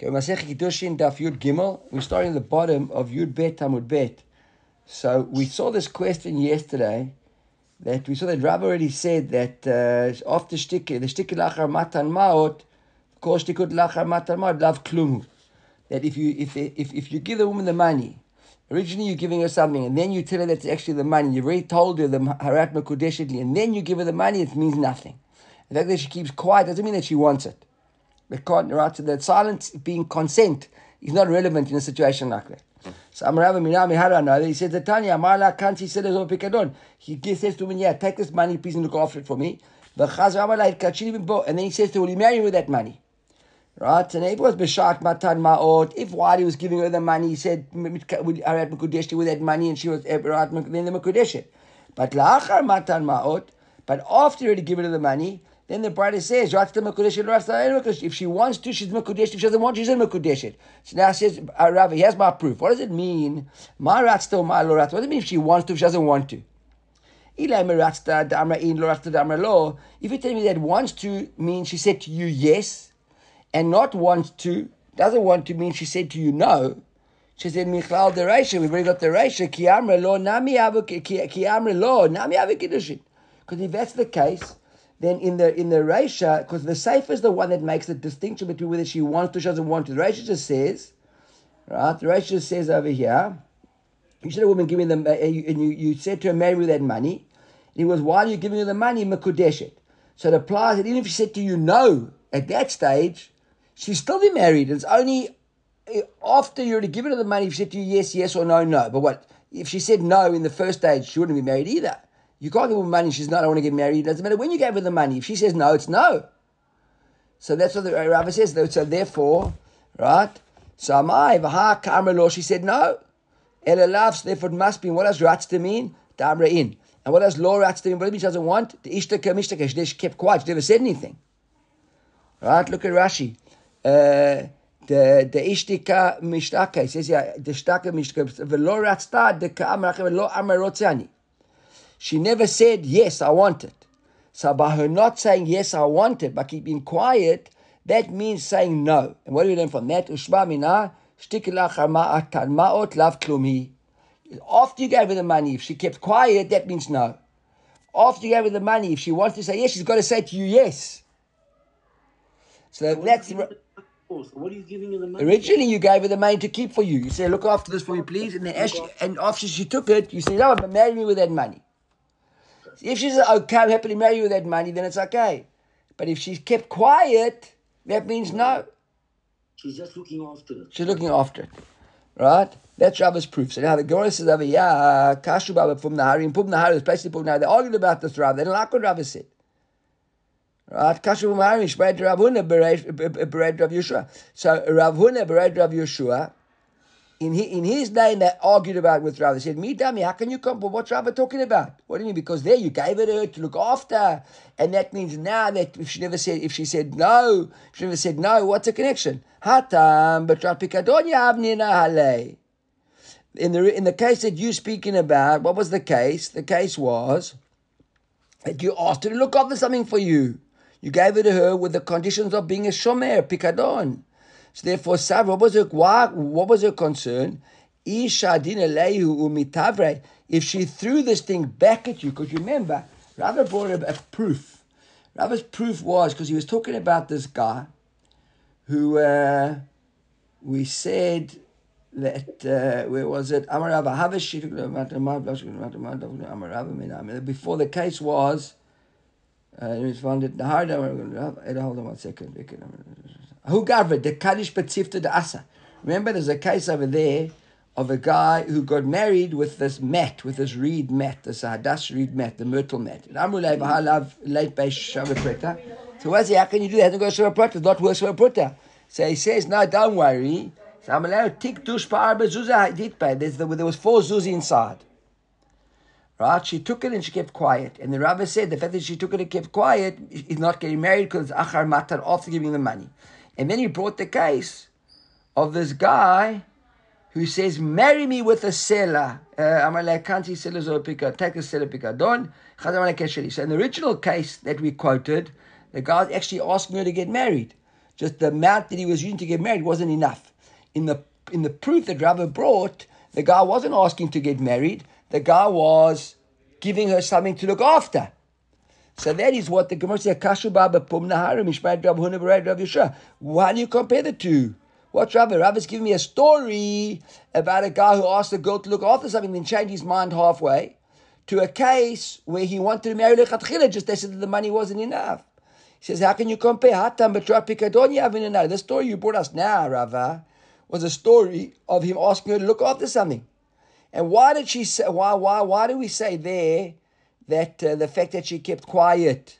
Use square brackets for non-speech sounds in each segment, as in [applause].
Okay, Masech Kiddushin Daf Yud Gimel. We're starting at the bottom of Yud Bet Tamud Bet. So we saw this question yesterday that we saw that Rav already said that uh, after shtik, the shtik lachar matan maot, kol shtikut lachar matan maot, lav klum. That if you if, if if you give the woman the money, originally you're giving her something, and then you tell her that's actually the money. You've already told her the harat makudeshitli, and then you give her the money, it means nothing. The fact that she keeps quiet doesn't mean that she wants it. Can't, right? So that silence being consent is not relevant in a situation like that. So I'm Rav Minami Harana, he says, the Tanya, Amala Kanti said over Pikadon. He says to me, yeah, take this money, please, and look after it for me. And then he says to will you marry with that money? Right? And it was Bishat Matan Ma'ot. If while he was giving her the money, he said, Arat Makudesh with that money, and she was Arat then the Makudesh. But La'achar Matan Ma'ot, but after he already given her the money, then the bride says, if she wants to, she's Makudesh. If she doesn't want to, she's not Makudesh. So now says, uh, Ravi, here's my proof. What does it mean? My rat still my lorat. What does it mean if she wants to, if she doesn't want to? If you tell me that wants to means she said to you yes, and not wants to, doesn't want to mean she said to you no, she said, Michlal we've already got the Reisha, Ki amre lo, nami ki amre lo, nami Because if that's the case, then in the in the Reisha, because the Sefer is the one that makes the distinction between whether she wants to, or she doesn't want to. The Reisha just says, right? The Reisha just says over here, you said a woman giving them, uh, and you, you said to her, marry with that money. And it was while you're giving her the money, makudesh it. So it applies that even if she said to you no at that stage, she's still be married. It's only uh, after you already given her the money, if she said to you yes, yes, or no, no. But what if she said no in the first stage, she wouldn't be married either. You can't give her money. She's not. I want to get married. It doesn't matter when you gave her the money. If she says no, it's no. So that's what the Rabbi says. So therefore, right? So am I. Vaha kamra law. She said no. Ella loves. Therefore, it must be. What does rats to mean? Damra in. And what does law rats to mean? What she doesn't want? The ishtaka mishtaka. She kept quiet. She never said anything. Right? Look at Rashi. Uh, the the ishtika mishtaka. He says yeah. The shtaka mishtaka. V'lo ratzta the ka'amrach v'lo amarotzani. She never said, Yes, I want it. So by her not saying, Yes, I want it, by keeping quiet, that means saying no. And what do we learn from that? Ushba mina, ma'ot lav klumi. After you gave her the money, if she kept quiet, that means no. After you gave her the money, if she wants to say yes, she's got to say to you yes. So that's. So what are you giving her the money? Originally, you gave her the money to keep for you. You say, "Look after this for me, please." And then, she, and after she took it, you say, "No, marry me with that money." If she says, okay, oh, I'm happy to marry you with that money, then it's okay. But if she's kept quiet, that means no. She's just looking after it. She's looking after it. Right? That's Rabbi's proof. So now the Gemara says over yeah, Kashu Baba from Nahari and Pum Nahari is basically Pum Nahari. They argued about this Rav. They didn't like what Rabbi said. Right? Kashu Pum Nahari, Shbred Rav Huna, Bered Rav Yeshua. So Rav Huna, Bered Rav Yeshua, in his, in his name they argued about with Rav. They said, Me dummy, how can you come? But what's Rav talking about? What do you mean? Because there you gave it her to look after. And that means now that if she never said if she said no, she never said no, what's the connection? Hatam but in the in the case that you're speaking about, what was the case? The case was that you asked her to look after something for you. You gave it to her with the conditions of being a shomer, pikadon. So therefore, Sav, what was her, what, what was her concern? If she threw this thing back at you, because remember, Rava brought a, a proof. Rava's proof was because he was talking about this guy who uh, we said that uh, where was it? Before the case was, uh, found it hard. Hold on one second. Who gathered the Kaddish Betzifta the Asa? Remember, there's a case over there of a guy who got married with this mat, with this reed mat, this Hadass reed mat, the myrtle mat. So what's he? How can you do that? Hasn't got Shava Prata. It's not worth Shava Prata. So he says, no, don't worry. So I'm allowed take dush There was four zuzi inside. Right? She took it and she kept quiet. And the rabbi said the fact that she took it and kept quiet is not getting married because achar matar after giving the money. And then he brought the case of this guy who says, Marry me with a seller. Uh, take a. So in the original case that we quoted, the guy actually asking her to get married. Just the amount that he was using to get married wasn't enough. In the in the proof that Rava brought, the guy wasn't asking to get married. The guy was giving her something to look after. So that is what the Gemara says. Kashu. Why do you compare the two? What's Rav? Rav is giving me a story about a guy who asked a girl to look after something, then changed his mind halfway to a case where he wanted to marry Lechatchila, just they said that the money wasn't enough. He says, How can you compare Hatam The story you brought us now, Rava, uh, was a story of him asking her to look after something. And why did she say, why, why, why do we say there that uh, the fact that she kept quiet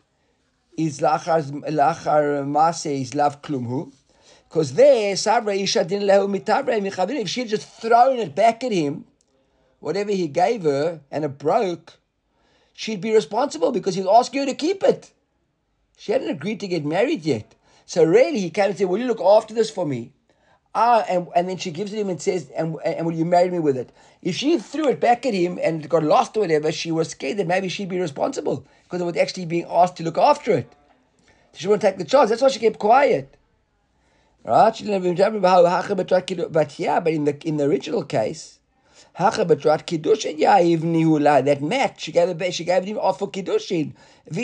is lachar, lachar mase is lav klumhu? Because there, Sabra Isha didn't lehu If she had just thrown it back at him, whatever he gave her, and it broke, she'd be responsible because he was asking her to keep it. She hadn't agreed to get married yet. So really, he came and said, will you look after this for me? Ah, and, and then she gives it him and says, and, and will you marry me with it? If she threw it back at him and got lost or whatever, she was scared that maybe she'd be responsible because it was actually being asked to look after it. She wouldn't take the chance. That's why she kept quiet. Right? She didn't even but yeah, but in the in the original case, that match, she gave it, she gave him off for kiddushin. If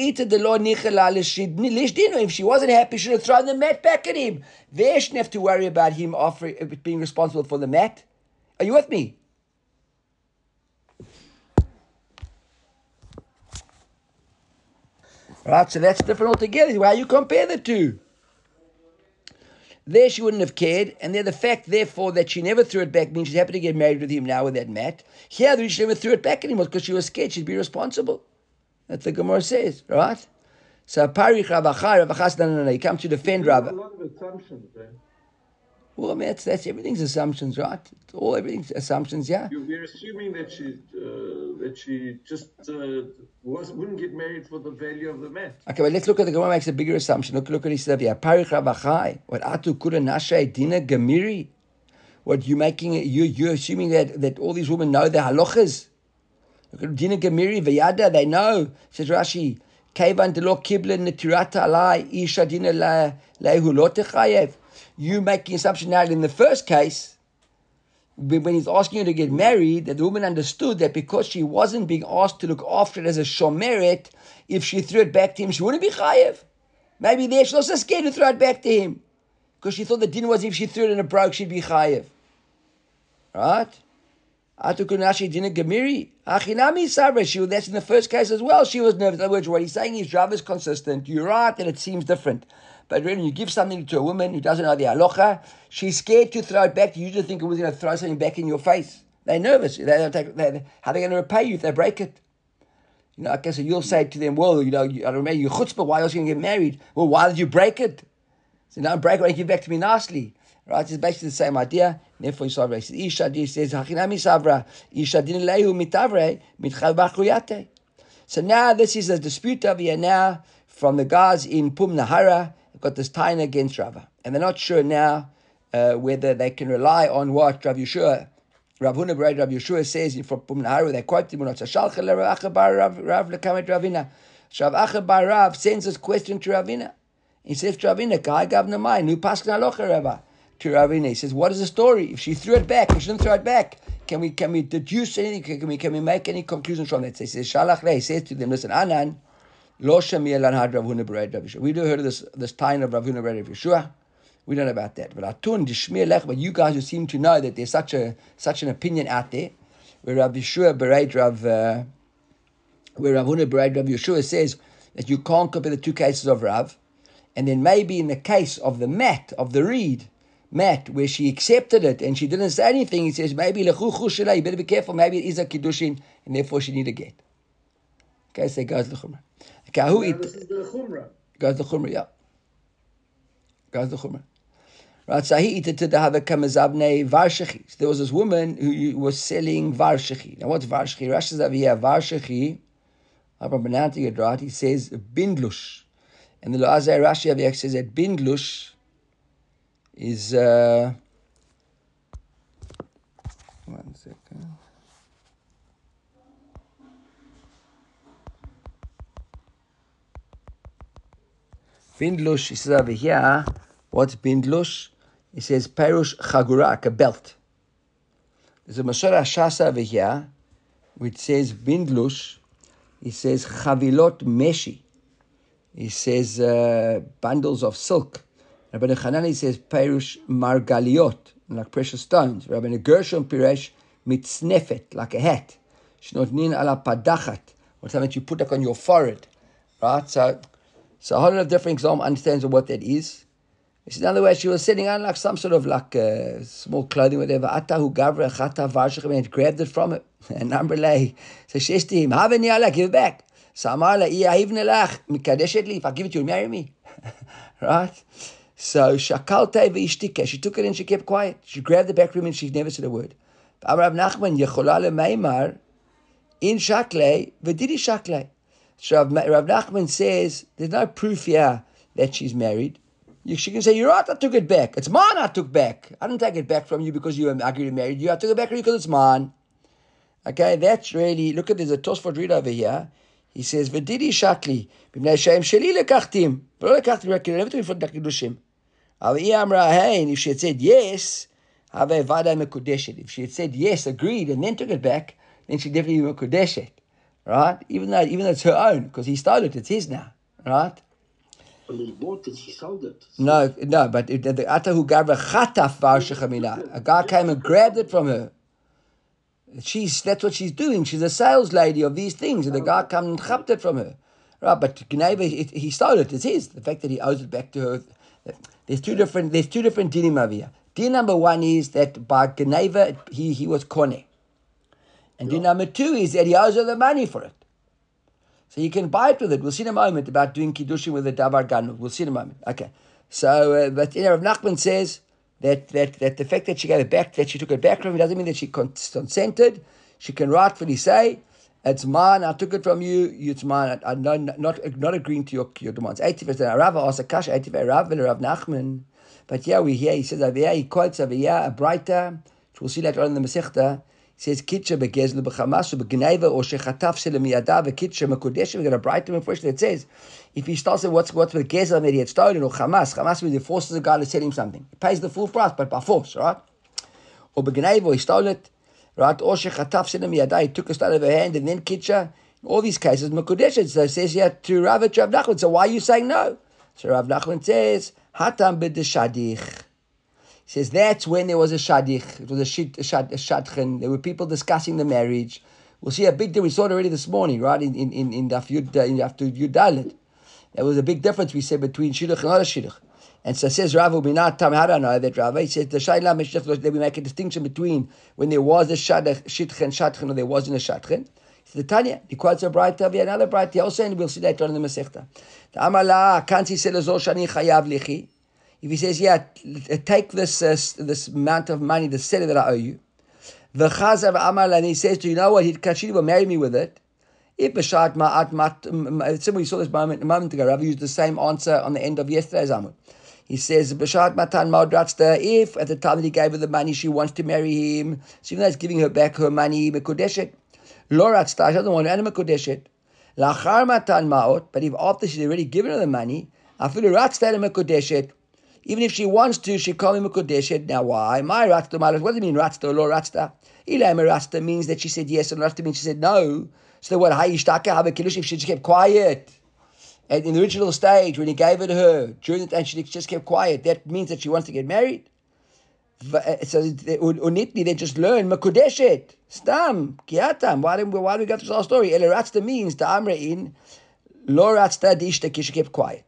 she wasn't happy, she should have thrown the mat back at him. There shouldn't have to worry about him offering, uh, being responsible for the mat. Are you with me? Right, so that's different altogether. Why you compare the two? There she wouldn't have cared, and there the fact, therefore, that she never threw it back means she's happy to get married with him now with that mat. Here, the she never threw it back anymore because she was scared she'd be responsible. That's the Gemara says, right? So Parich Ravachai, Ravachas, no, no, no, he comes to defend Rav. A lot of assumptions, right? Well, I mean, that's, that's everything's assumptions, right? It's all everything's assumptions, yeah. You, we're assuming that she uh, that she just uh, was wouldn't get married for the value of the mat. Okay, but let's look at the Gemara makes a bigger assumption. Look, look at his here. Parich what atu kura nashay dina gamiri. What you making? You you're assuming that that all these women know the halachas. Look at dina gamiri vayada. They know. Says Rashi. Kevan delo kiblen netirata alai isha dina lehu lotechayev you make making assumption now that in the first case, when he's asking you to get married, that the woman understood that because she wasn't being asked to look after it as a shomeret, if she threw it back to him, she wouldn't be chayev. Maybe there she's also scared to throw it back to him. Because she thought the din was if she threw it and it broke, she'd be chayev. Right? Atukunashi dina gamiri. Achinami sabra. She that's in the first case as well. She was nervous. In other words, what he's saying is Rav is consistent. You're right that it seems different. But when you give something to a woman who doesn't know the halacha, she's scared to throw it back. You just think it was going to throw something back in your face. They're nervous. They don't take. They, how are they going to repay you if they break it? You know, I guess you'll say to them, well, you know, you, I don't know, you chutzpah, why else are you going to get married? Well, why did you break it? So now break it and give it back to me nicely. Right? It's basically the same idea. Therefore, Yisrael says, Isha says, Hachinami Savra, Isha din lehu mitavre, mitchav. So now this is a dispute over here now from the guys in Pum Nahara got this tying against Rava. And they're not sure now uh, whether they can rely on what Rav Yeshua, Rav Huna Rav Yeshua says from Pumnahar, they quote him, Rav Rav Lekamet Ravina. Rav Achabar Rav sends this question to Ravina. He says to Ravina, Kai Gavna Mai, Nu Paskna Locha Rava. To Ravina, he says, What is the story? If she threw it back, if she didn't throw it back, can we can we deduce anything? Can we can we make any conclusions from that? So he says, Shalach He says to them, Listen, Anan, Lo Rav Huna Bered Rav Yeshua. We do heard of this this time of Rav Huna Bered Rav Yeshua. We don't know about that. But Atun Dishmir Lech, but you guys who seem to know that there's such a such an opinion out there, where Rav Yeshua Bered Rav uh, where Rav Huna Bered Rav Yeshua says that you can't compare the two cases of Rav, and then maybe in the case of the mat of the reed. Mat, where she accepted it and she didn't say anything, he says maybe you better be careful. Maybe it is a kiddushin, and therefore she need a get. Okay, so goes the chumrah. Kahu it. This is the chumrah. Goes the chumrah, yeah. Goes the chumrah. Right, so he eated to the varshechi. There was this woman who was selling varshechi. Now, what's varshechi? Rashi says over here, varshechi. I'm pronouncing it right. He says bindlush, and the Loazar Rashi over here says that bindlush is. Uh, one second. Bindlush, he says over here, What's bindlush? He says perush chagurak, a belt. There's a Mashara Shasa over here, which says bindlush. He says chavilot meshi. He says uh, bundles of silk. Rabbi Hanani says perush margaliot, like precious stones. Rabbi Gershon piresh mitznefet, like a hat. Shnotnin ala padachat, or something that you put like on your forehead. Right? So, so a of different examples understands what that is. It's in other words, she was sitting on like some sort of like uh, small clothing, whatever. Atahu gavra chata varshachem and grabbed it from it. [laughs] And Amrlay so she says to him, Haveni Allah, give it back. So Amala, lach, mikadeshet li, if I give it to you, marry me. [laughs] right? So shakalte ve'ishtika, she took it and she kept quiet. She grabbed the back him and she never said a word. Amrav Nachman, yechola le'meimar, in shakle, v'didi shakle. So Rav, Rav Nachman says, there's no proof here that she's married. She can say, You're right, I took it back. It's mine I took back. I didn't take it back from you because you agreed to marry you. I took it back because it's mine. Okay, that's really, look at there's a Tosfot read over here. He says, V'didi shakli, b'bnei shem sheli lekachtim. ולא לקחתי רק כי never לפנות את הקידושים. אבל היא אמרה, hey, if she had said yes, הווה ודאי מקודשת. If she had said yes, agreed, and then took it back, then she definitely מקודשת. Right? Even though, even though it's her own, because he stole it, it's his now. Right? When he bought it, she sold it. No, no, but the Atahu Gavra Chataf Varshachamina. A guy came and grabbed it from her. She's that's what she's doing. She's a sales lady of these things, and the guy came and chapped it from her. Right, but Gneva, he stole it. It's his. The fact that he owes it back to her. There's two different. There's two different dinim over here. Din number one is that by Gneva, he he was kone, and din number two is that he owes her the money for it. So you can buy it with it. We'll see in a moment about doing kiddushin with a davar ganuk. We'll see in a moment. Okay. So, uh, but you know, Rav Nachman says that, that that the fact that she gave it back, that she took it back from him, doesn't mean that she consented. She can rightfully say, "It's mine. I took it from you. It's mine. I, I not not not agreeing to your your demands." Eighty percent. Rav asked a kasha. Eighty Rav Rav Nachman. But yeah, we hear he says over here. He quotes over here a brighter, which we'll see later on in the Masechta says kitcha begezlu b'chamasu b'gneva or shechataf shel miyada v'kitcha mekudeshim. We're going to brighten him first. It says if he starts saying what's what's begezel that he had stolen or chamas, chamas means he forces a guy to sell him something. He pays the full price, but by force, right? Or b'gneva he stole it, right? Or shechataf shel miyada he took a stone of her hand and then kitcha. In all these cases, mekudeshim. So it says here to Rav Nachman. So why are you saying no? So Rav Nachman says hatam b'deshadich. He says that's when there was a shadich, it was a, shid, a, shad, a shadchen. There were people discussing the marriage. We'll see a big difference. We saw it already this morning, right? In in in in Daf Yud uh, in Daf Yud Dalet. There was a big difference we said between shidduch and other shidduch. And so says Rav Ubinat Tam. Know that Rav? He says the Shayla Meshach. They make a distinction between when there was a shadach, shidchen, shadchen, or there wasn't a shadchen. So the Tanya, he quotes a bright Tavi, another bright also, and we'll see later on in the Masechta. The Amala, he say shani chayav lichi? If he says, "Yeah, take this uh, this amount of money, the seller that I owe you," the chazav amal, and he says, "Do you know what? He kashiri will marry me with it." If b'shat ma'at mat, we saw this moment a moment ago. Rav used the same answer on the end of yesterday's amud. He says, "B'shat matan ma'odratsta." If at the time that he gave her the money, she wants to marry him, so even though he's giving her back her money, mekudeshet. Lo ratzta, she doesn't want any mekudeshet. Lachar matan ma'ot, but if after she's already given her the money, afilu ratzta mekudeshet. Even if she wants to, she call him a Kodeshet. Now, why? My Ratzta Malas. What does it mean, Ratzta or Ratzta? Ilam Ratzta means that she said yes, and Ratzta means she said no. So, what? Hayishtaka have a kiddush if she just kept quiet. And in the original stage, when he gave it to her, during the time she just kept quiet, that means that she wants to get married. Uh, so, unitni, they just learn Makudeshet. Stam, Kiatam. Why do why do we got this whole story? El Ratzta means the Amrein, Lo Ratzta Dishta, she kept quiet.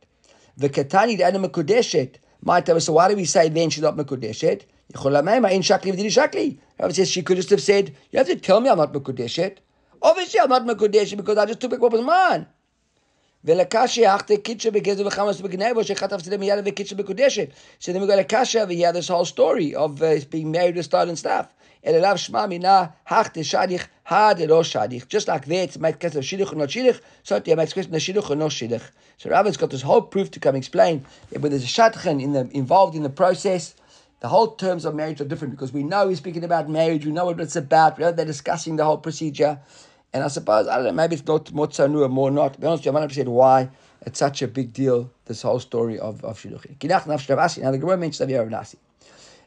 The Katani, the Anima Kudeshet. My so why do we say then she's not Mekudeshet? Rabbi says she could just have said, You have to tell me I'm not Mekudeshet. Obviously I'm not Mekudeshet because I just took what was mine. So then we got a kasha over here, this whole story of uh, being married with stolen stuff. Just like that, it makes question of shidduch or so it makes question of shidduch or. So Rabbi's got this whole proof to come explain that when there's a shadchan in the, involved in the process, the whole terms of marriage are different because we know he's speaking about marriage, we know what it's about, we know they're discussing the whole procedure. And I suppose, I don't know, maybe it's not more tzanua, more not. To be honest with you, I'm not understand why it's such a big deal this whole story of, of Shidduchin. Kinach nafsh Rav Asi. Now the Gemara mentions Rav Nasi.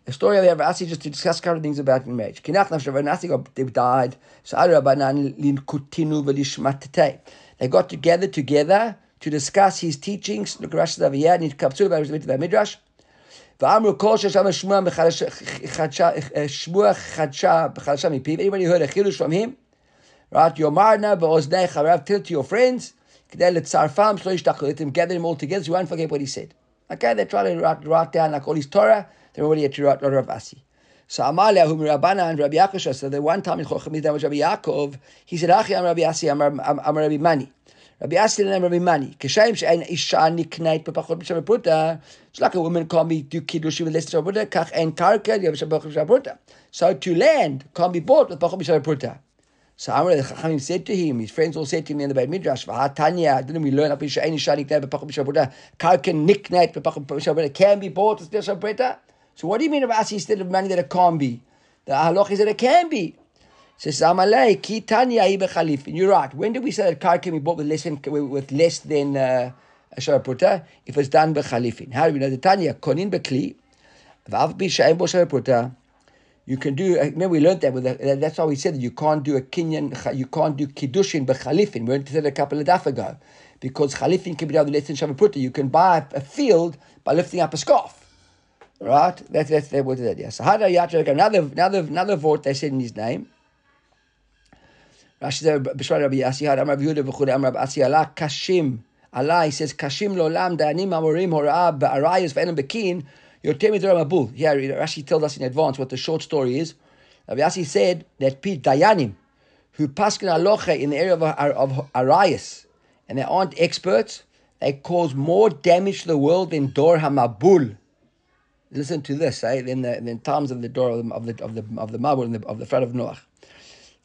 A story of Rav Asi just to discuss a couple of things about marriage. Kinach nafsh Rav Nasi they died. So Rabbanan lin kutinu v'lishmatete. They got together together to discuss his teachings. Look at Rashi over here. Need kapsul about the midrash. ואמרו כל ששם שמוע חדשה בחדשה מפיו. Anybody heard a chiddush from him? Right? Yomarna ve'oznecha, Rav, tell to your friends, kedel etzarfam, shlo yishtachlu, let them gather them all together so you won't forget what he said. Okay, they're trying to write, write down like all his Torah, they're already at Rav Asi. So Amalia, whom Rabbana and Rabbi Yaakov so the one time in Chochem Chochemidah with Rabbi Yaakov, he said, Achi, I'm Rabbi Asi, I'm, I'm, I'm Rabbi Mani. Rabbi Asi, I'm Rabbi Mani. K'shaim she'en isha niknait b'pachot b'shem b'pruta. It's like a woman can't be, do kiddushim with less b'shem b'pruta, kach en karka, b'shem b'pruta. So to land can't be bought with b'pachot b'shem b'pruta. So Amar the Chachamim said to him, his friends all said to him in the Beit Midrash, Tanya, didn't we learn up in nikneit bepachot b'shem pruta? Karka nikneit bepachot b'shem pruta can be bought with b'shem pruta. So what do you mean about Asi instead of money that it can't be? The halach is that it can be. Says Amalei ki tanya bechalifin. You're right. When did we say that car can be bought with less than with less than uh, a sharapruta? If it's done bechalifin. How do we know the tanya konin bekli? Vav b'shaim bo sharapruta. You can do. Uh, remember, we learned that. With the, that's why we said that you can't do a kinyan. You can't do kiddushin bechalifin. We learned that a couple of days ago, because chalifin can be done with less than sharapruta. You can buy a field by lifting up a scarf. Right? That's that's that what that. Yeah. So Hada Yatra another another another vote they said in his name. Rashi there Bishwar Rabbi Yasi had Amar Yehuda v'chud Amar Asi Allah Kashim Allah he says Kashim lolam dayanim amorim hora'ah ba'arayis v'enem bekin yotem midor mabul. Here Rashi tells us in advance what the short story is. Rabbi said that Pete Dayanim who paskin alocha in the area of, of arayis and they aren't experts, they cause more damage to the world than Dor Hamabul listen to this, eh? In the, the times of the door of the of the of the of the Mabul of the, front of Noach.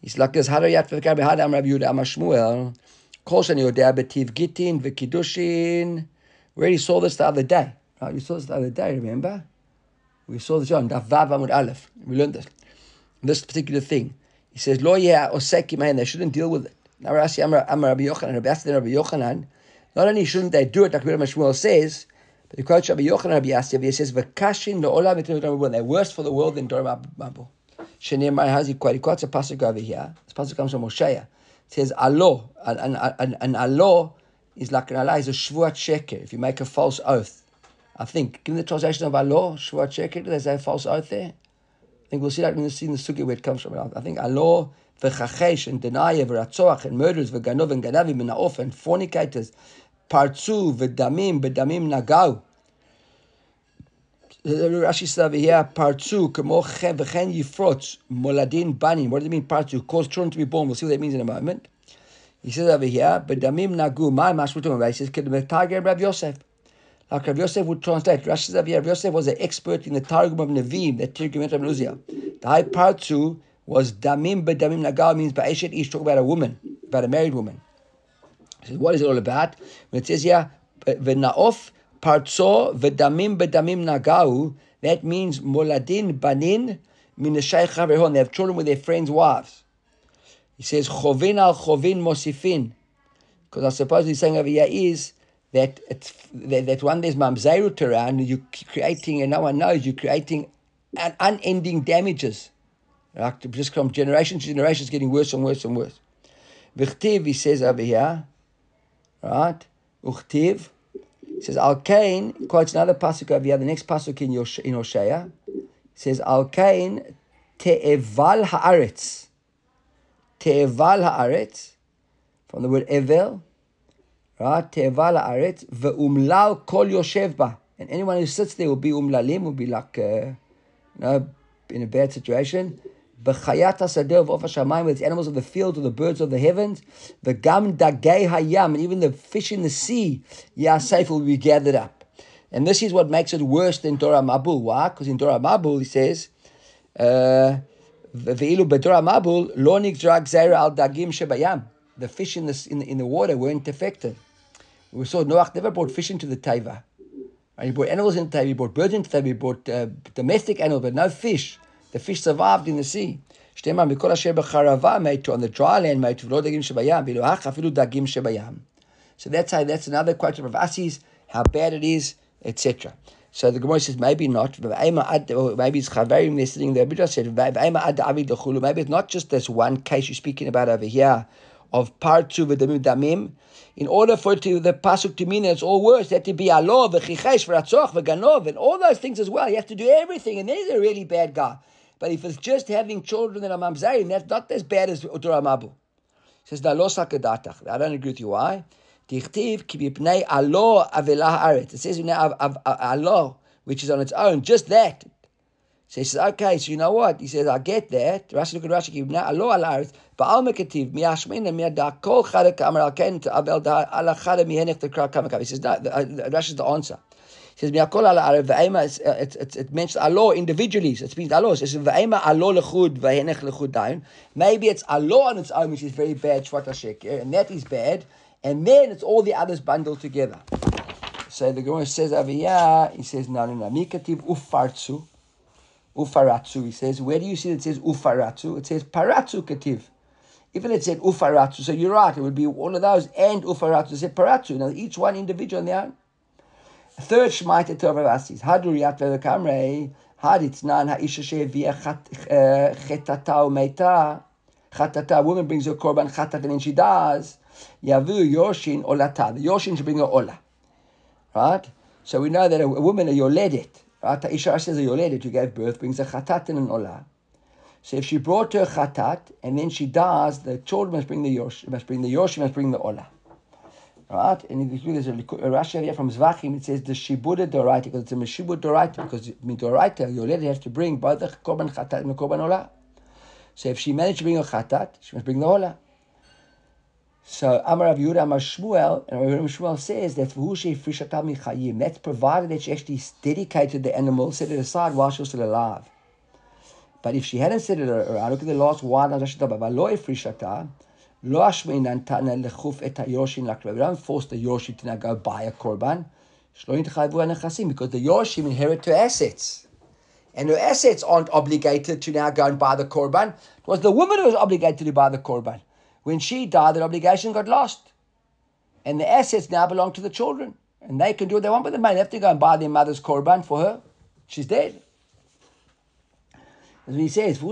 He's like this. Harayat v'kar behad am Rabbi Yehuda am Shmuel. Kol shani yodea betiv gitin v'kiddushin. We already saw this the other day. Right? We saw this the other day. Remember? We saw this on Daf Vav Amud Aleph. We learned this. This particular thing. He says lo yeh osek man. They shouldn't deal with it. Now Rashi Amar Rabbi Yochanan. Rabbi Rabbi Yochanan. Not only shouldn't they do it like Rabbi Shmuel says. But he quotes Rabbi Yochanan Rabbi Yassi, he says, "V'kashin le'olam etin They're worse for the world than Dor Mabul. Shenir Mai has he quote. He quotes a pasuk over here. This pasuk comes from Moshe. It says, "Alo," an, an, an alo is like an Allah is a shvuat sheker. If you make a false oath, I think. Given the translation of alo, shvuat sheker, there's a false oath there. I think we'll see that in the, in the sugi where it comes from. I think alo v'chachesh and denaya v'ratzoach and murderers v'ganov and ganavim and and fornicators parzu v'damim b'damim nagau. Rashi says over here, parzu kemo v'chen yifrotz moladin banim. What does it mean, parzu? Cause children to be born. We'll see what that means in a moment. He says over here, b'damim nagu. My mashmutum. He says, "Kedem Rav Yosef." Like Rav Yosef would translate. Rashi says Rav Yosef was an expert in the Targum of Nevi'im, the Targum of Uzia. The high parzu was damim b'damim nagau means ba'eshet ish. Talk about a woman, about a married woman. He says, what is it all about? When it says here, v'naof parzo v'damim b'damim nagau, that means moladin banin min They have children with their friends' wives. He says, chovin al chovin mosifin. Because I suppose he's saying over here is that it's that, that one there's mamzerut around, you're creating, and no one knows, you're creating an unending damages. Like just from generation to generation, it's getting worse and worse and worse. V'chtiv, he says over here, Right? Uchtiv. says, Al Kain, quotes another pasuk over here, the next pasuk in, Yosh, in Hosea. says, Al Kain te'eval haaretz. Te'eval haaretz. From the word evel. Right? Te'eval haaretz. Ve'umlal kol. And anyone who sits there will be umlalim, will be like, uh, you know, in a bad situation. B'chayat hasadeh of Shamayim, with the animals of the field, or the birds of the heavens, the gam dagei hayam, and even the fish in the sea, Yasef will be gathered up. And this is what makes it worse than Dor Hamabul. Why? Because in Dor Hamabul, he says, uh, b'Dor Hamabul, lo nikdra gzera al dagim shebayam. The fish in the, in, in the water weren't affected. We saw Noach never brought fish into the Teva. He brought animals into the Teva, he brought birds into the Teva, he brought uh, domestic animals, but no fish. The fish survived in the sea. On the dry land, So that's how that's another quote of Asi's how bad it is, etc. So the Gemara says maybe not. Maybe it's Chavarim they're sitting there. But said maybe it's not just this one case you're speaking about over here of partu damim. In order for to the pasuk to mean that it's all worse, there to be alo v'chichesh v'ratzoch v'ganov and all those things as well. You have to do everything, and there's a really bad guy. But if it's just having children that are mamzerim, that's not as bad as Utur Mabu. He says, I don't agree with you. Why? It says alo, which is on its own, just that. So he says, okay, so you know what? He says, I get that. Rashi look at Rashi, ki b'pnei alo al haaretz. Ba'al mekativ, mi'ashmina mi'ada kol chada ka'amar al ken ta'avel da ala chada mi'henech t'kra kamakav. He says, no, uh, Rashi is the answer. He says, "Miakol ala arev ve'ema." It uh, it mentions alo individually. It means alo. It says ve'ema alo lechud ve'henech lechud down. Maybe it's alo on its own, which is very bad shvat sheker, and that is bad. And then it's all the others bundled together. So the Gemara says over here, he says, no, no, no. Mikativ ufartsu. Ufaratsu. He says, where do you see that it says ufaratsu? It says paratsu kativ. Even it said ufaratsu, so you're right, it would be one of those and ufaratsu. It said paratsu. Now each one individual on their own. Third Shmaita Tov Rav Haduriyat Vekamrei, Haditznan Ha'isha She'evia uh, Chetata Umeita, Chatata, woman brings her korban chatat and then she dies, Yavu Yoshin Olata. The Yoshin should bring her Ola. Right? So we know that a, woman, a Yoledet, right? Isha says a Yoledet who gave birth brings a chatat and an Ola. So if she brought her chatat and then she dies, the children must bring the Yosh, must bring the Yosh, must bring the Ola. Right? And there's a, a Rashi here from Zvachim, it says the Shibuda Doraita, because it's a Meshibud Doraita, because Midoraita, lady has to bring both the Korban Chatat and the Korban Olah. So if she managed to bring a Chatat, she must bring the Olah. So Amar Rav Yehuda Amar Shmuel, and Rav Shmuel says that V'hushe that's provided that she actually dedicated the animal, set it aside while she was still alive. But if she hadn't set it around, look at the last one, we don't force the Yoshi to now go buy a korban. Because the Yoshim inherit her assets. And her assets aren't obligated to now go and buy the korban. It was the woman who was obligated to buy the korban. When she died, that obligation got lost. And the assets now belong to the children. And they can do what they want with the money. They have to go and buy their mother's korban for her. She's dead. As he says, so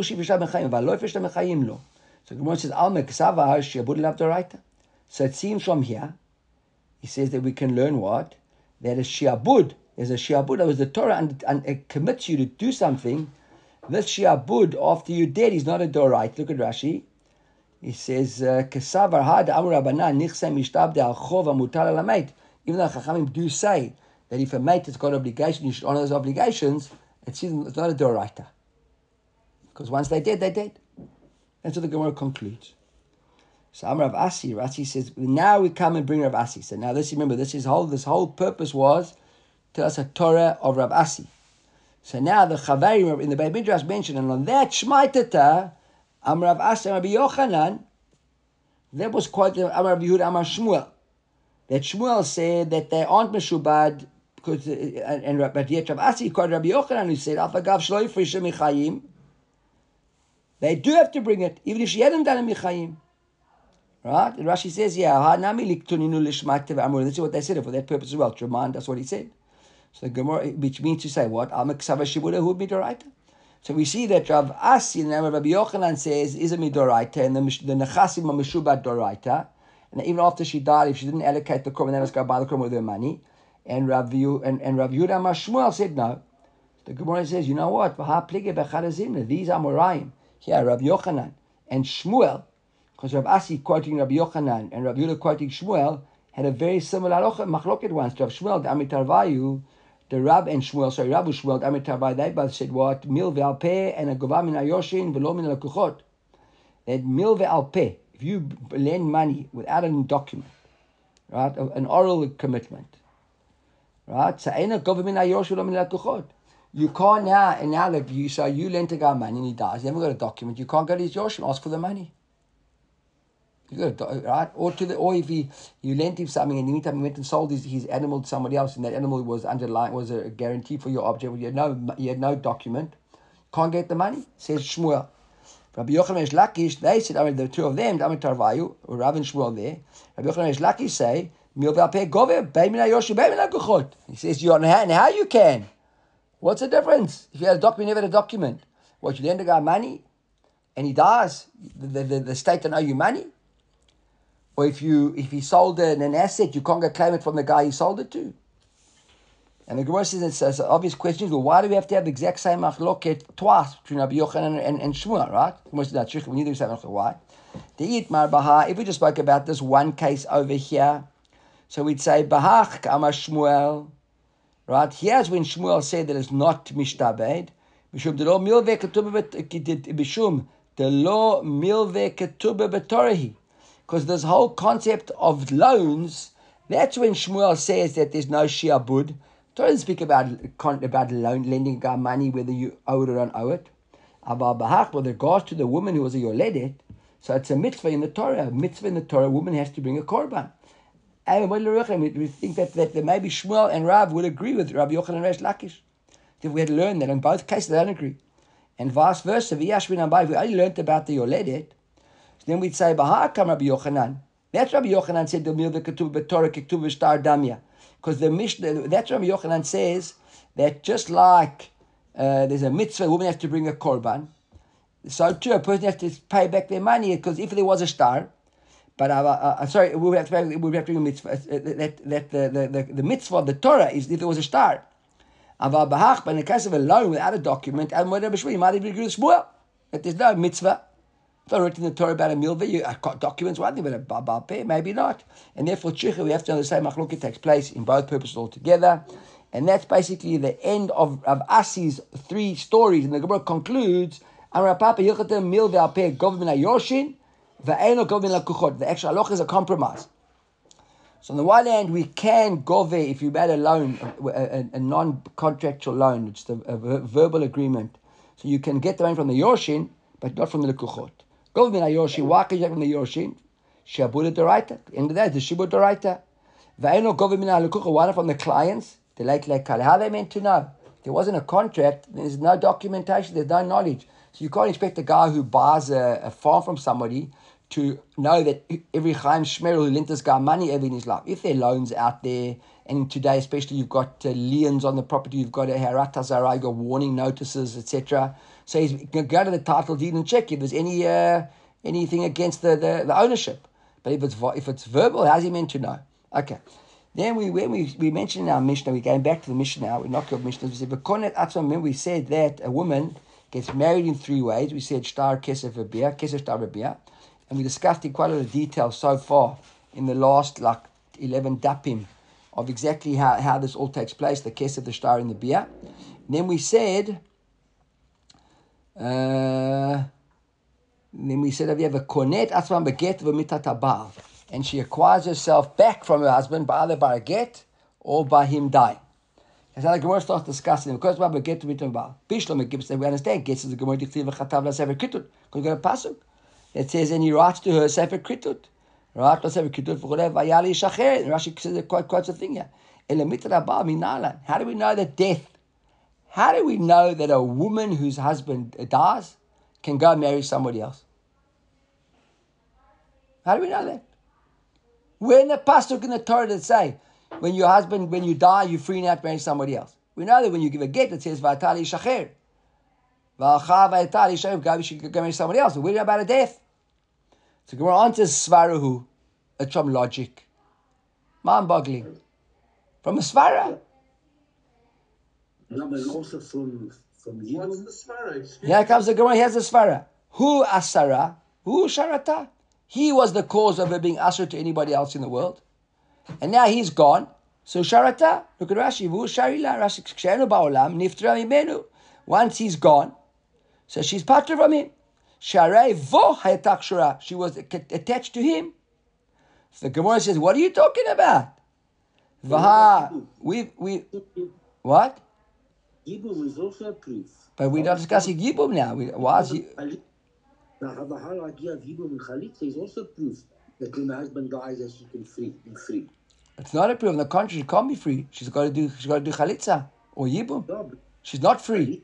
Gemara says, Al Meksava. So it seems from here, he says that we can learn what? That a Shiabud, there's a Shiabud, that was the Torah and, and it commits you to do something. This Shiabud, after you're dead, is not a Doraita. Look at Rashi. He says, uh, Kesavar had Amur Abanan, Nichsem Ishtabde Al Amutal Alamait. Even though Chachamim do say that if a mate has got obligation, you should honor those obligations, it's, it's not a Doraita. Because once they did, they did. That's what the Gemara concludes. So Amar Rav Asi, Rashi says, now we come and bring Rav Asi. So now this, remember, this is whole, this whole purpose was to us a Torah of Rav Asi. So now the Chavarim in the Beit Midrash mentioned, and on that Shmaitata, Amar Rav Asi, Amar Yochanan, that was quite the Amar Yehud, Amar Shmuel. That Shmuel said that they aren't Meshubad, because, uh, and, and but yet Rav Asi quoted Rabbi Yochanan who said, Afagav Shloi Frisha Michayim, they do have to bring it, even if she hadn't done a Michayim. Right? And Rashi says, yeah, this is what they said for that purpose as well, to remind us what he said. So the Gemara, which means to say what? So we see that Rav Asi, the name of Rabbi Yochanan, says, is a midoraita, and the, the nechasim are meshubat doraita. And even after she died, if she didn't allocate the korban, then let's go buy the korban with her money. And Rav, and, and Rav Yudah Mashmuel said no. The Gemara says, you know what? These are Morayim. Here, Rabbi Yochanan and Shmuel, because Rabbi Asi quoting Rabbi Yochanan and Rabbi Yehuda quoting Shmuel, had a very similar machloket once. To have Shmuel, the Amitarvayu, the Rab and Shmuel, sorry, Rabbi Shmuel, the Amitarvayu, they both said what? Mil ve'alpeh and a gova min ayoshin v'lo min alakuchot. That mil ve'alpeh, if you lend money without a document, right, an oral commitment, right, so ain't a gova min ayoshin v'lo min alakuchot. You can't now, and now that you so you lent a guy money and he dies, you haven't got a document, you can't go to his Yosh and ask for the money. Got uh, right? Or to the or if he you lent him something and in the meantime he went and sold his, his animal to somebody else and that animal was underlying was a guarantee for your object, you had no you had no document, can't get the money, says Shmuel. Rabbi Yochanan Lakish, they said, I mean, the two of them, Amit Tarvayu, or Rav and Shmuel there, Rabbi Yochanan Lakish say. He says, you're on how, how you can. What's the difference? If you had a document, you never had a document. What, you lend a guy money and he dies, the, the, the state don't owe you money? Or if you if he sold an, an asset, you can't go claim it from the guy he sold it to. And the Gemara says it's, an obvious question. Well, why do we have to have the exact same machloket twice between Rabbi Yochanan and, and, and Shmuel, right? The Gemara says that we need to say why. The Itmar Baha, if we just spoke about this one case over here, so we'd say Bahach Kama Shmuel, right? Here's when Shmuel said that it's not mishtabed. Mishum de lo milve milve ketubah betorahi. Because this whole concept of loans, that's when Shmuel says that there's no shiabud. Torah doesn't speak about about loan, lending a guy money whether you owe it or don't owe it. About bahach, with regards to the woman who was a yoledet, so it's a mitzvah in the Torah. A mitzvah in the Torah, a woman has to bring a korban. And we think that, that maybe Shmuel and Rav would agree with Rabbi Yochanan and Resh Lakish. If we had learned that in both cases they don't agree. And vice versa, if we only learned about the yoledet, then we'd say, Bahakam Rabbi Yochanan. That's Rabbi Yochanan said, the Milva Ketuv B'Torah Ketuv Shtar Damya. Because the Mishnah, that's Rabbi Yochanan says that just like uh, there's a mitzvah, a woman has to bring a korban, so too a person has to pay back their money because if there was a star, but uh, uh, uh sorry, we would have to pay, we would have to bring a mitzvah. Uh, that, that the, the, the, the mitzvah of the Torah is if there was a star. But in the case of a loan without a document, and you might even agree with Shmuel that there's no mitzvah. If I wrote in the Torah about a milva, you I got documents one thing, but a babal maybe not. And therefore, chicha, we have to same machloket takes place in both purposes altogether. And that's basically the end of, of Asi's three stories. And the Gemara concludes, Amar Papa Yilchatem milva pay government ayoshin, va'eno government lakuchot. The actual halach is a compromise. So on the one hand, we can gove if you made a loan, a, a, a non-contractual loan, it's a, a, verbal agreement. So you can get the money from the Yorshin, but not from the Lekuchot. Government Ayoshin, why can you from the Yorshin? Shabud Doraita. End of that, the Shibud Doraita. Vaino government Alekucha, one from the clients. The late like How they meant to know? There wasn't a contract, there's no documentation, there's no knowledge. So you can't expect a guy who buys a, a farm from somebody to know that every Chaim Shmer who lent this guy money ever in his life. If there are loans out there, and today especially you've got uh, liens on the property, you've got a Harata Zara, you've got warning notices, etc. So he's going to the title deed and check if there's any uh, anything against the, the, the, ownership. But if it's if it's verbal, how's he meant to know? Okay. Then we when we, we mentioned in our Mishnah, we're going back to the Mishnah now, we're not going Mishnah. We said, when we said that a woman gets married in three ways. We said star kesef rabia. And we discussed in quite a lot of detail so far in the last like 11 dapim of exactly how, how this all takes place, the kesef, the star, and the bia. And then we said uh, then we said, "We have a konet atzman beget v'mitat and she acquires herself back from her husband by either by a get or by him dying. That's how the Gemara starts discussing. Because we get to mitzvah bal. Bishlam gives we understand. Gets the Gemara dichtiv v'chatav la kritut. Because we got a pasuk that says, and he writes to her sefer kritut. Right, la sefer kritut v'cholev vayali shacher. Rashi says it quite quotes a thing here. How do we know that death how do we know that a woman whose husband dies can go marry somebody else? How do we know that? When the pasuk in the Torah that say, when your husband, when you die, you're free now to marry somebody else. We know that when you give a get, it says v'atali shacher. V'acha v'atali shacher, should go marry somebody else. We're about a death. So Gemara answers svarahu. It's from logic. Mind-boggling. From a svara. No, but also from from What's the svara? Here comes the Gemara. Here's the svara. Who asara? Who sharata? He was the cause of her being asur to anybody else in the world, and now he's gone. So sharata. Look at Rashi. Who sharila? Rashi kshenu ba'olam niftra mimenu. Once he's gone, so she's patra from him. Sharei vo hayatak She was attached to him. So the Gemara says, "What are you talking about?" Vaha. We we what? Yibum is also a proof. But we're not discussing Yibum now. We, why is he... The whole idea of Yibum and Chalitza is also proof that when the husband dies, that she can free, be free. It's not a proof. On the contrary, she can't be free. She's got to do. She's got to do chalitza or yibum. No, she's not free.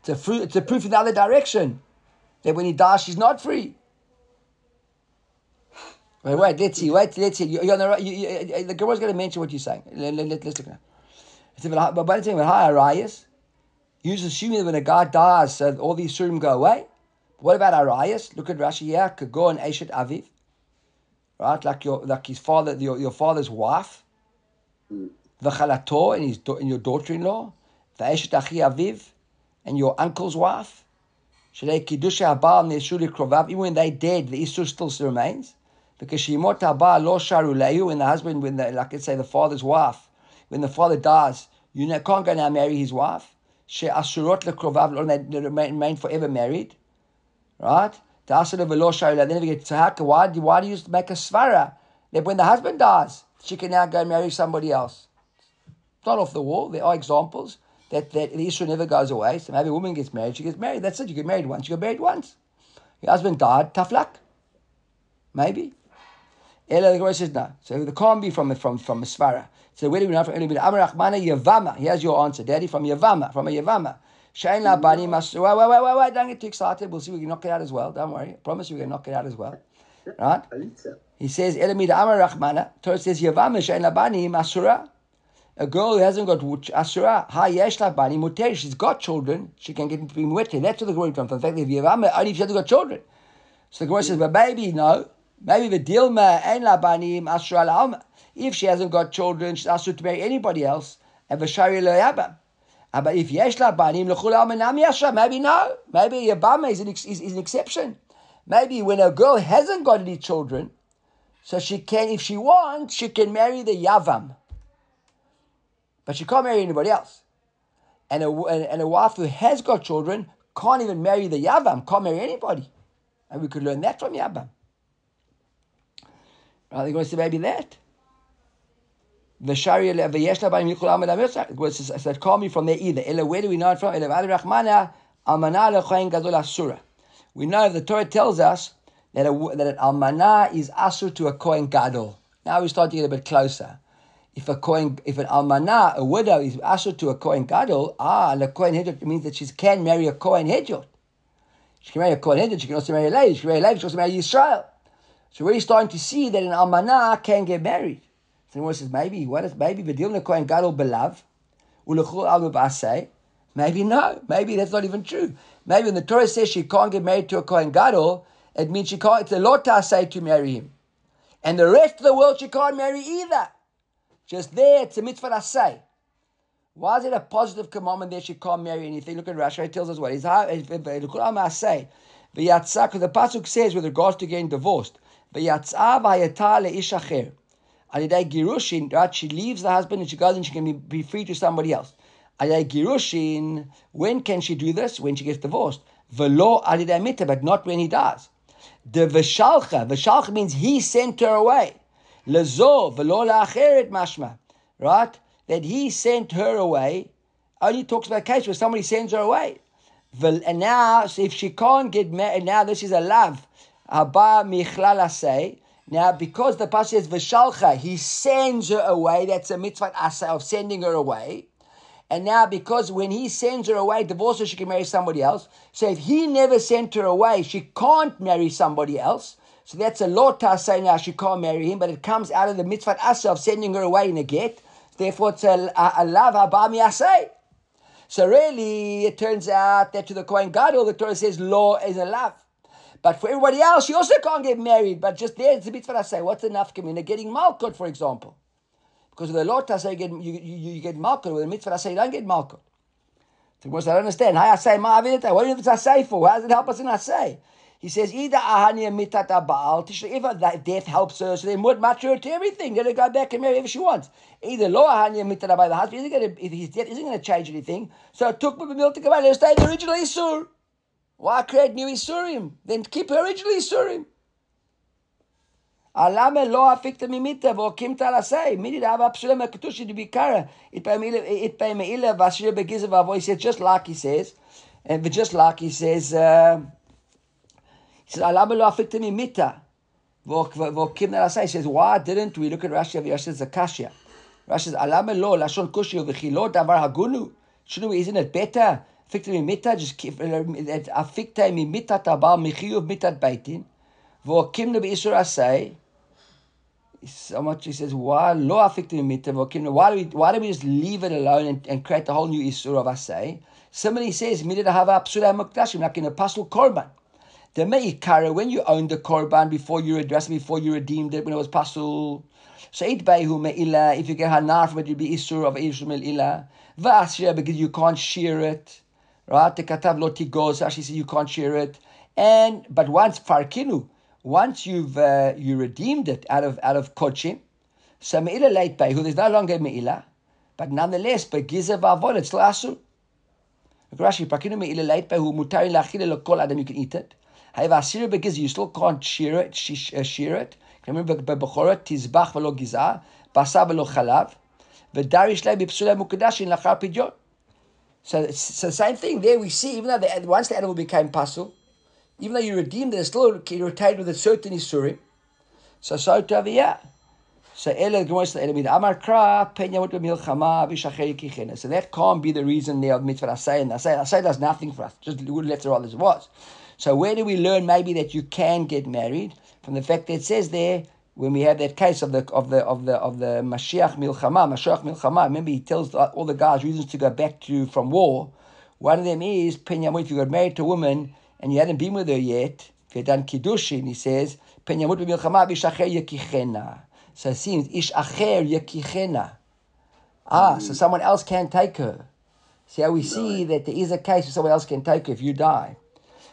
It's a fruit. It's a proof in the other direction that when he dies, she's not free. Wait, wait, let's see. Wait, let's see. You're on the, right- you, you, the Gemara's going to mention what you're saying. Let, let, let, us look now. But by the time with high Arias, you're just assuming that when a guy dies, so all these surim go away. What about Arias? Look at Rashi here. Kago and Eshet Aviv. Right? Like your like his father, your, your father's wife. Hmm. The Chalator and, his, and your daughter in law. The Eshet Achi Aviv and your uncle's wife. Shalei Kiddusha Habal Neshuli Krovav. Even when they dead, the Isur still remains. Because Shemot Habal Lo Sharu Lehu, when the husband, when the, like let's say the father's wife, when the father dies, you can't go now marry his wife. She Asurot Lekrovav, Lo, they remain, forever married. Right? They never get, can- why, do- why do you make a svara? That when the husband dies, she can now go marry somebody else. Not off the wall. There are examples that, that the issue never goes away. So maybe a woman gets married, she gets married. That's it. You get married once. You get married once. Your husband died. Tough luck. Maybe. Ella the Gemara says no. So the can't be from from from a svara. So where do we know from? Amar Achmana Yavama. Here's your answer, Daddy, from Yavama, from a Yavama. Shain la bani mas. Wait, wait, wait, wait, wait! Don't get too excited. We'll see. We can knock it out as well. Don't worry. I promise you, we can knock it out as well. Right? He says, Elamid Amar Rahmana. Torah says, Yavam Shein Labani Asura. A girl who hasn't got Asura, Ha Yesh Labani Muter. She's got children. She can get into being wet. That's what the Gemara comes from. The fact that Yavam, only if she hasn't got children. So the Gemara says, but baby, no. Maybe the Dilma Ein Labani Asura La'alma. If she hasn't got children, she's asked to marry anybody else. And Vashari Lo'yabam. But if yesh labanim l'chul almanam yasha, maybe no. Maybe Yabama is an, is, is an exception. Maybe when a girl hasn't got any children, so she can, if she wants, she can marry the Yavam. But she can't marry anybody else. And a, and, and a wife who has got children can't even marry the Yavam, can't marry anybody. And we could learn that from Yavam. Are they going to say maybe that? Dam yotzar. It was- said, call me from there either. Where do we know it from? We know the Torah tells us that, a, that an almana is asur to a kohen gadol. Now we start to get a bit closer. If a kohen, if an almana, a widow, is asur to a kohen gadol, ah, the kohen hedjot means that she can marry a kohen hedjot. She can marry a kohen hedjot. She can also marry a lady. She can marry a lady. She can also marry Yisrael. So we're starting to see that an almana can get married. So the says maybe what is maybe deal kohen gadol belav ulechul alma b'asei. Maybe no. Maybe that's not even true. Maybe when the Torah says she can't get married to a kohen gadol, it means she can't. It's a lot to say to marry him, and the rest of the world she can't marry either. Just there, it's a mitzvah say. Why is it a positive commandment there she can't marry anything? Look at Rashi, it tells us what. It's how the pasuk says with regards to getting divorced, v'yatzah v'ayatah le'ish acher. Alidei girushin, right? She leaves the husband and she goes and she can be, be free to somebody else. Alidei girushin, when can she do this? When she gets divorced. V'lo alidei mita, but not when he dies. The v'shalcha, v'shalcha means he sent her away. Lezo v'lo la'acheret mashma, right? That he sent her away. Only talks about a case where somebody sends her away. And now, if she can't get married, now this is a love. Haba michlal asay. Now, because the pasuk says v'shalcha, he sends her away. That's a mitzvah asay of sending her away. And now, because when he sends her away, divorce her, she can marry somebody else. So if he never sent her away, she can't marry somebody else. So that's a lot to say now she can't marry him, but it comes out of the mitzvah asa of sending her away in a get. Therefore, it's a, a, a love abami asay. So really, it turns out that to the Kohen Gadol, the Torah says law is a love. But for everybody else, you also can't get married. But just there, it's a mitzvah I say. What's enough community? Getting malkut, for example. Because with the law I say you get, you, you, get malkut. With the mitzvah I say you don't get malkut. So I don't understand. How I say ma'avidita? What is it I say for? How does it help us in I say? He says either ahania mitat abal if that death helps her, so then match her to everything. Let her go back and marry whoever she wants. Either lo ahania mitat abal the husband isn't going to if his death isn't going to change anything. So it took Bibil to come out. Let stay in the original isur. Why create new isurim? Then keep her original isurim. Alame lo afikta mimita v'okimta lasei. Midi dava psula mekatushi to be kara. It by meila, it by meila vashir avo. He said just like he says, and just like he says, uh, he says alame lo afikta mimita v'okimta lasei. He says why didn't we look at Rashi of Rashi Zakashia? Rashi says alame lo lashon kushi v'chilo davar hagunu. Shouldn't we? Isn't it better? Afikta mimita just keep afikta mimita tabal michiyuv mitat beitin v'okimta beisur asei. so much he says, why lo affecting Why do we why do we just leave it alone and, and create a whole new Isur of Asay? Somebody says, Midid Hava Psula Mukdashim, like in a Pasul Korban. The Me'ikara, when you owned the Korban before you addressed before you redeemed it, when it was Pasul. So it Behu Me'ila, if you get Hanar from it, you'd be Isur of Isur Me'ila. Va'asya, because you can't shear it. Right? The Katav Lotigos, actually says you can't shear it. And, but once Farkinu, once you've uh, you redeemed it out of out of kochim, so meila late who there's no longer meila, but nonetheless, but gizav avod it's asur. Rashi, prakinu meila late who mutari lachile lekol adam you can eat it. However, asir begiz you still can't shear it, uh, shear it. Remember, bebechora tizbach velo giza, basa velo chalav, v'darish lei b'psule mukadashin lachar pidyon. So, so the same thing there. We see even though the, once the animal became pasul, even though you redeemed it, it's still retained with a certain isurim. So so to yeah. So Ela Gemara Amar Kra Penya Wut Milchama Vishacher Kichena. So that can't be the reason there of mitzvah Asay and Asay. Asay does nothing for us. Just would left it all as it was. So where do we learn maybe that you can get married from the fact that it says there when we have that case of the of the of the of the Mashiach Milchama Mashiach Milchama. Remember he tells all the guys reasons to go back to from war. One of them is Penya if you got married to a woman and you hadn't been with her yet, if you had done kiddushin, he says, pen yamut b'milchama b'ishacher yekichena. So it seems ish acher yekichena. Ah, so someone else can take her. See how we see that there is a case where someone else can take her if you die.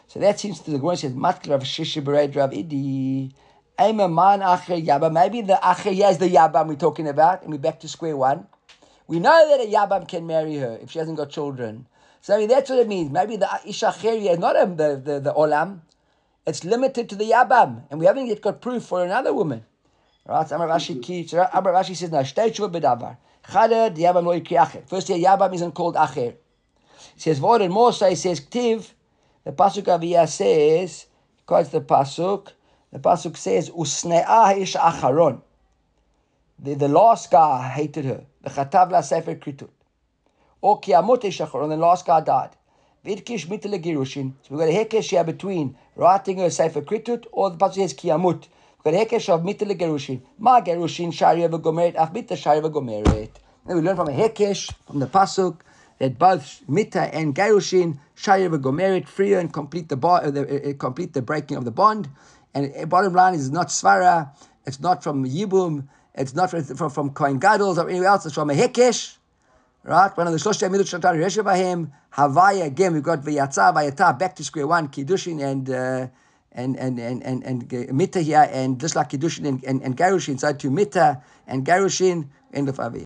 So that seems to the Gemara says Matl Rav Rav Idi. Man acher yabam. Maybe the acher is the yabam we're talking about, and we're back to square one. We know that a yabam can marry her if she hasn't got children. So I mean, that's what it means. Maybe the Isha is not a, the, the, the Olam. It's limited to the Yabam. And we haven't yet got proof for another woman. Right? Amar Rashi mm-hmm. Amar Rashi says, no, shtei tshuva. Chadad, Yabam lo yikri acher. First here, Yabam isn't called acher. He says, Vod and Mosa, he says, Ktiv, the Pasuk Aviyah says, quotes the Pasuk, the Pasuk says, Usne'ah ish acharon. The, the last guy hated her. The Chatav la Sefer Kritut or Kiyamot Shachar, and the last guy died. Vidkish mitele girushin. So we've got a hekesh here between writing a sefer kritut or the pasuk says kiyamut. We've got a hekesh of mitele girushin. Ma gerushin shari gomeret, ach mita shari gomeret. Then we learn from a hekesh from the pasuk that both mita and gerushin shari gomeret free and complete the, uh, the uh, complete the breaking of the bond. And uh, bottom line is not svara. It's not from yibum. It's not from, from, Kohen Gadol or anywhere else. It's from a hekesh. Right? One of the Shlosh Amidut Shatar Yeshavahim, Havaya, again, we've got Vayatza, Vayata, back to square one, Kiddushin and uh, and and and and, and Mita here, and just like Kiddushin and, and, and Garushin, so to Mita and Garushin, end of Aviyah.